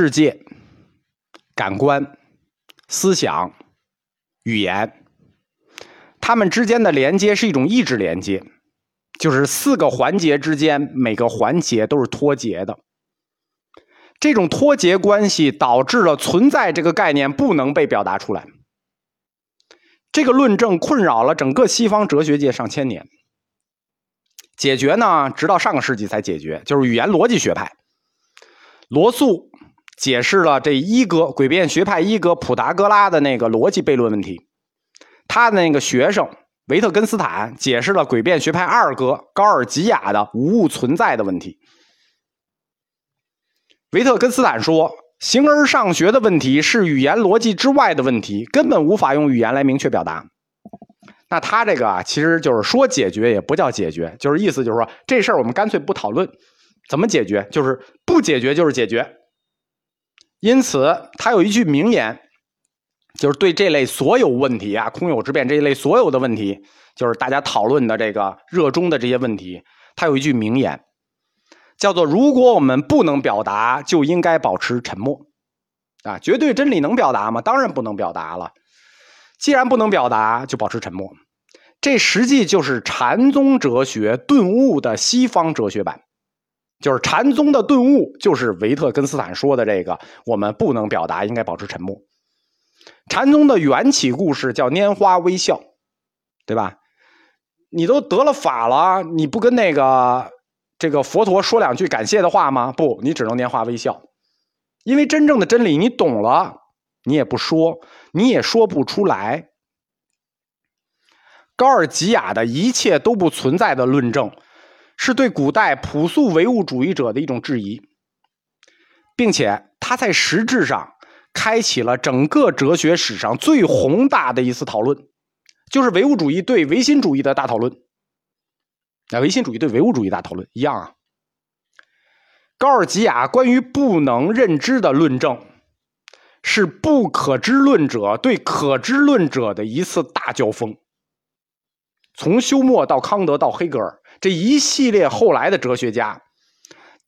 世界、感官、思想、语言，它们之间的连接是一种意志连接，就是四个环节之间每个环节都是脱节的。这种脱节关系导致了存在这个概念不能被表达出来。这个论证困扰了整个西方哲学界上千年。解决呢，直到上个世纪才解决，就是语言逻辑学派。罗素解释了这一哥诡辩学派一哥普达哥拉的那个逻辑悖论问题，他的那个学生维特根斯坦解释了诡辩学派二哥高尔吉亚的无物存在的问题。维特根斯坦说，形而上学的问题是语言逻辑之外的问题，根本无法用语言来明确表达。那他这个啊，其实就是说解决也不叫解决，就是意思就是说这事儿我们干脆不讨论。怎么解决？就是不解决就是解决。因此，他有一句名言，就是对这类所有问题啊，空有之辩这一类所有的问题，就是大家讨论的这个热衷的这些问题，他有一句名言，叫做：“如果我们不能表达，就应该保持沉默。”啊，绝对真理能表达吗？当然不能表达了。既然不能表达，就保持沉默。这实际就是禅宗哲学顿悟的西方哲学版。就是禅宗的顿悟，就是维特根斯坦说的这个，我们不能表达，应该保持沉默。禅宗的缘起故事叫拈花微笑，对吧？你都得了法了，你不跟那个这个佛陀说两句感谢的话吗？不，你只能拈花微笑，因为真正的真理你懂了，你也不说，你也说不出来。高尔吉亚的一切都不存在的论证。是对古代朴素唯物主义者的一种质疑，并且他在实质上开启了整个哲学史上最宏大的一次讨论，就是唯物主义对唯心主义的大讨论。啊，唯心主义对唯物主义大讨论一样啊。高尔吉亚关于不能认知的论证，是不可知论者对可知论者的一次大交锋。从休谟到康德到黑格尔。这一系列后来的哲学家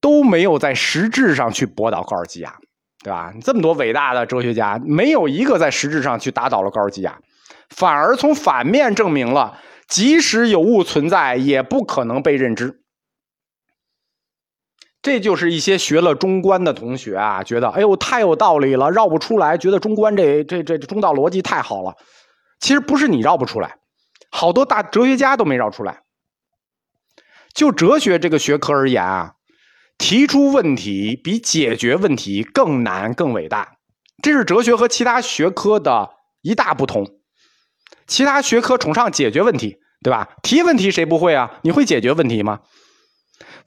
都没有在实质上去驳倒高尔基亚，对吧？这么多伟大的哲学家，没有一个在实质上去打倒了高尔基亚，反而从反面证明了，即使有物存在，也不可能被认知。这就是一些学了中观的同学啊，觉得哎呦太有道理了，绕不出来，觉得中观这这这中道逻辑太好了。其实不是你绕不出来，好多大哲学家都没绕出来。就哲学这个学科而言啊，提出问题比解决问题更难、更伟大。这是哲学和其他学科的一大不同。其他学科崇尚解决问题，对吧？提问题谁不会啊？你会解决问题吗？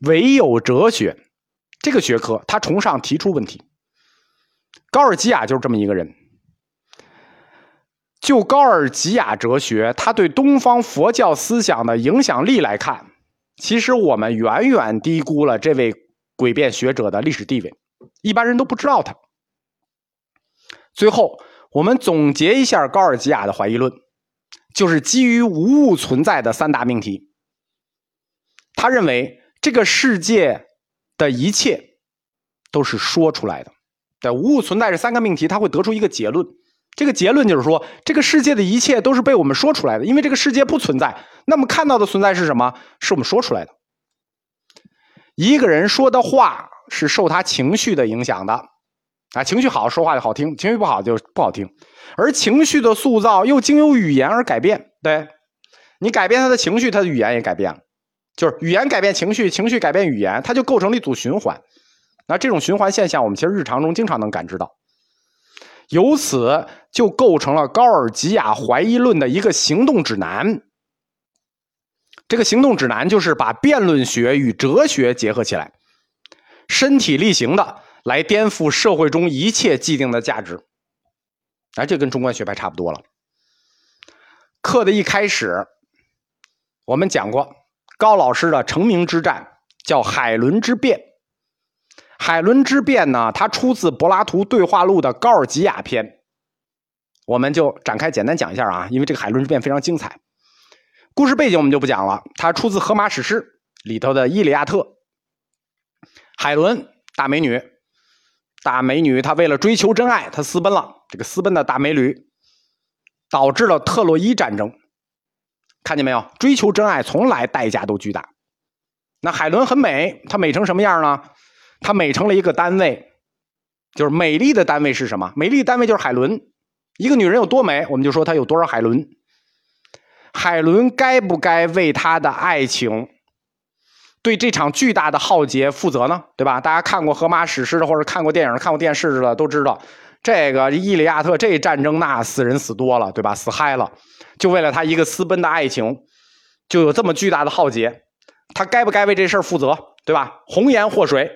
唯有哲学这个学科，它崇尚提出问题。高尔基亚就是这么一个人。就高尔基亚哲学，他对东方佛教思想的影响力来看。其实我们远远低估了这位诡辩学者的历史地位，一般人都不知道他。最后，我们总结一下高尔基亚的怀疑论，就是基于无物存在的三大命题。他认为这个世界的一切都是说出来的，对无物存在这三个命题，他会得出一个结论。这个结论就是说，这个世界的一切都是被我们说出来的，因为这个世界不存在。那么看到的存在是什么？是我们说出来的。一个人说的话是受他情绪的影响的，啊，情绪好说话就好听，情绪不好就不好听。而情绪的塑造又经由语言而改变，对，你改变他的情绪，他的语言也改变了，就是语言改变情绪，情绪改变语言，它就构成了一组循环。那这种循环现象，我们其实日常中经常能感知到。由此就构成了高尔基亚怀疑论的一个行动指南。这个行动指南就是把辩论学与哲学结合起来，身体力行的来颠覆社会中一切既定的价值。哎，这跟中观学派差不多了。课的一开始，我们讲过高老师的成名之战，叫海伦之辩。海伦之变呢？它出自柏拉图对话录的高尔吉亚篇，我们就展开简单讲一下啊，因为这个海伦之变非常精彩。故事背景我们就不讲了，它出自荷马史诗里头的《伊利亚特》。海伦大美女，大美女她为了追求真爱，她私奔了。这个私奔的大美女，导致了特洛伊战争。看见没有？追求真爱从来代价都巨大。那海伦很美，她美成什么样呢？她美成了一个单位，就是美丽的单位是什么？美丽的单位就是海伦。一个女人有多美，我们就说她有多少海伦。海伦该不该为她的爱情？对这场巨大的浩劫负责呢，对吧？大家看过荷马史诗的，或者看过电影、看过电视的，都知道这个《伊利亚特》这战争那死人死多了，对吧？死嗨了，就为了他一个私奔的爱情，就有这么巨大的浩劫，他该不该为这事儿负责，对吧？红颜祸水，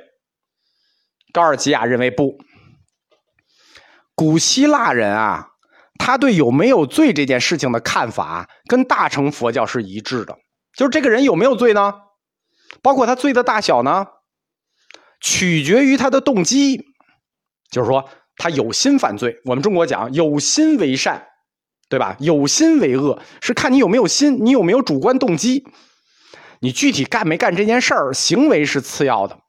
高尔基亚认为不。古希腊人啊，他对有没有罪这件事情的看法，跟大乘佛教是一致的，就是这个人有没有罪呢？包括他罪的大小呢，取决于他的动机，就是说他有心犯罪。我们中国讲有心为善，对吧？有心为恶是看你有没有心，你有没有主观动机。你具体干没干这件事儿，行为是次要的，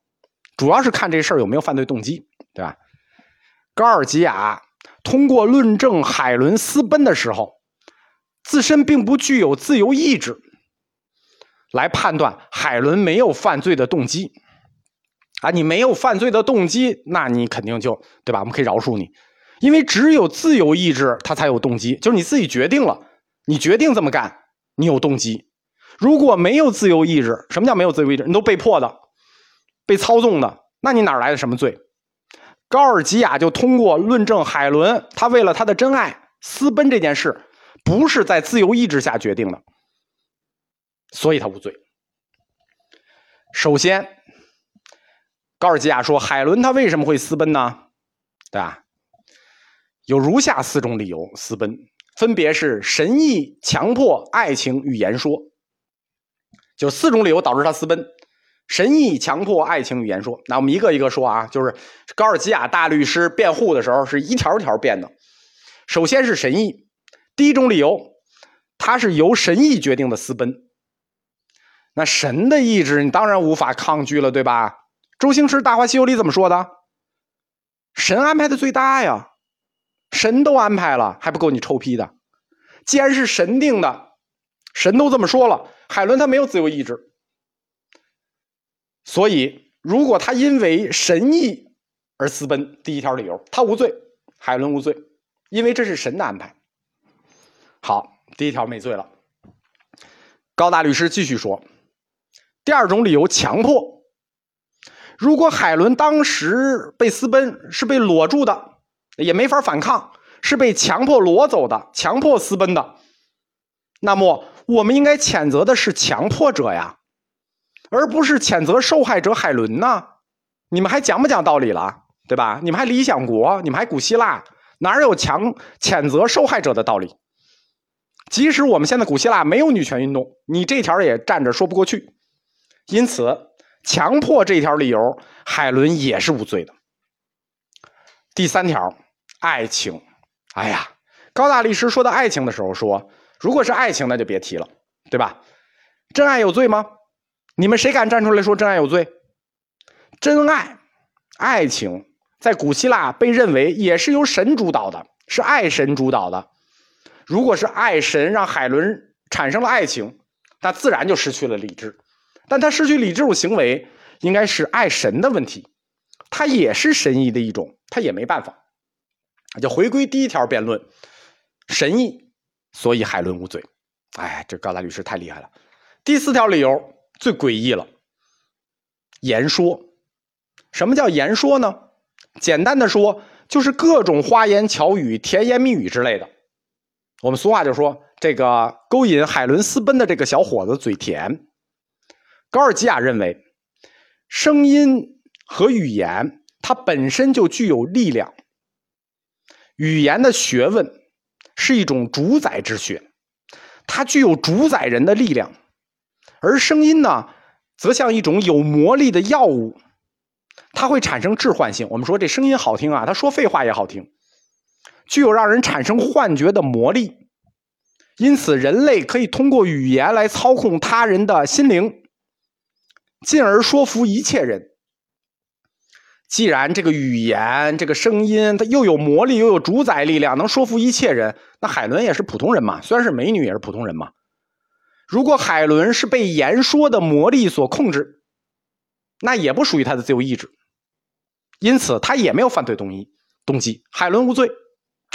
主要是看这事儿有没有犯罪动机，对吧？高尔基亚通过论证海伦私奔的时候，自身并不具有自由意志。来判断海伦没有犯罪的动机，啊，你没有犯罪的动机，那你肯定就对吧？我们可以饶恕你，因为只有自由意志，他才有动机，就是你自己决定了，你决定这么干，你有动机。如果没有自由意志，什么叫没有自由意志？你都被迫的，被操纵的，那你哪来的什么罪？高尔基亚就通过论证海伦他为了他的真爱私奔这件事，不是在自由意志下决定的。所以他无罪。首先，高尔基亚说海伦他为什么会私奔呢？对吧？有如下四种理由私奔，分别是神意、强迫、爱情与言说。就四种理由导致他私奔：神意、强迫、爱情语言说。那我们一个一个说啊，就是高尔基亚大律师辩护的时候是一条条辩的。首先是神意，第一种理由，他是由神意决定的私奔。那神的意志，你当然无法抗拒了，对吧？周星驰《大话西游》里怎么说的？神安排的最大呀，神都安排了，还不够你臭批的？既然是神定的，神都这么说了，海伦他没有自由意志，所以如果他因为神意而私奔，第一条理由他无罪，海伦无罪，因为这是神的安排。好，第一条没罪了。高大律师继续说。第二种理由，强迫。如果海伦当时被私奔，是被裸住的，也没法反抗，是被强迫裸走的，强迫私奔的，那么我们应该谴责的是强迫者呀，而不是谴责受害者海伦呢？你们还讲不讲道理了？对吧？你们还理想国？你们还古希腊？哪有强谴责受害者的道理？即使我们现在古希腊没有女权运动，你这条也站着说不过去。因此，强迫这条理由，海伦也是无罪的。第三条，爱情。哎呀，高大律师说到爱情的时候说，如果是爱情，那就别提了，对吧？真爱有罪吗？你们谁敢站出来说真爱有罪？真爱、爱情在古希腊被认为也是由神主导的，是爱神主导的。如果是爱神让海伦产生了爱情，那自然就失去了理智。但他失去理智这种行为，应该是爱神的问题，他也是神意的一种，他也没办法，就回归第一条辩论，神意，所以海伦无罪。哎，这高大律师太厉害了。第四条理由最诡异了，言说。什么叫言说呢？简单的说，就是各种花言巧语、甜言蜜语之类的。我们俗话就说，这个勾引海伦私奔的这个小伙子嘴甜。高尔基亚认为，声音和语言它本身就具有力量。语言的学问是一种主宰之学，它具有主宰人的力量；而声音呢，则像一种有魔力的药物，它会产生致幻性。我们说这声音好听啊，他说废话也好听，具有让人产生幻觉的魔力。因此，人类可以通过语言来操控他人的心灵。进而说服一切人。既然这个语言、这个声音，它又有魔力，又有主宰力量，能说服一切人，那海伦也是普通人嘛？虽然是美女，也是普通人嘛。如果海伦是被言说的魔力所控制，那也不属于他的自由意志，因此他也没有犯罪动机。动机，海伦无罪。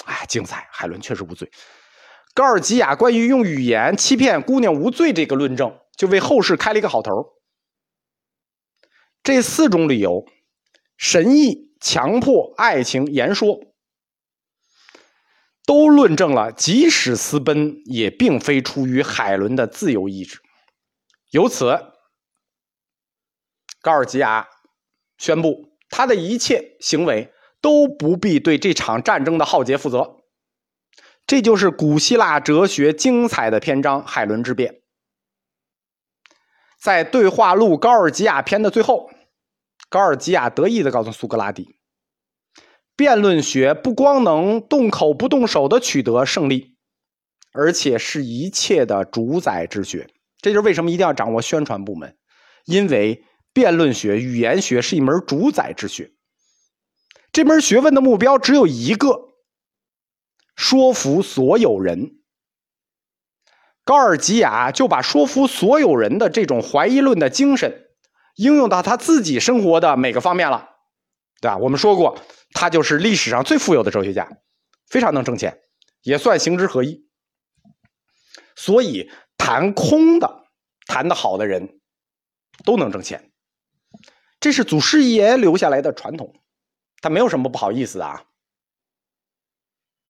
哎，精彩！海伦确实无罪。高尔基亚关于用语言欺骗姑娘无罪这个论证，就为后世开了一个好头。这四种理由。神意、强迫、爱情、言说，都论证了，即使私奔，也并非出于海伦的自由意志。由此，高尔基亚宣布，他的一切行为都不必对这场战争的浩劫负责。这就是古希腊哲学精彩的篇章——海伦之辩。在对话录《高尔基亚篇》的最后。高尔基亚得意的告诉苏格拉底：“辩论学不光能动口不动手的取得胜利，而且是一切的主宰之学。这就是为什么一定要掌握宣传部门，因为辩论学、语言学是一门主宰之学。这门学问的目标只有一个：说服所有人。高尔基亚就把说服所有人的这种怀疑论的精神。”应用到他自己生活的每个方面了，对吧？我们说过，他就是历史上最富有的哲学家，非常能挣钱，也算行之合一。所以谈空的、谈的好的人，都能挣钱，这是祖师爷留下来的传统，他没有什么不好意思的啊。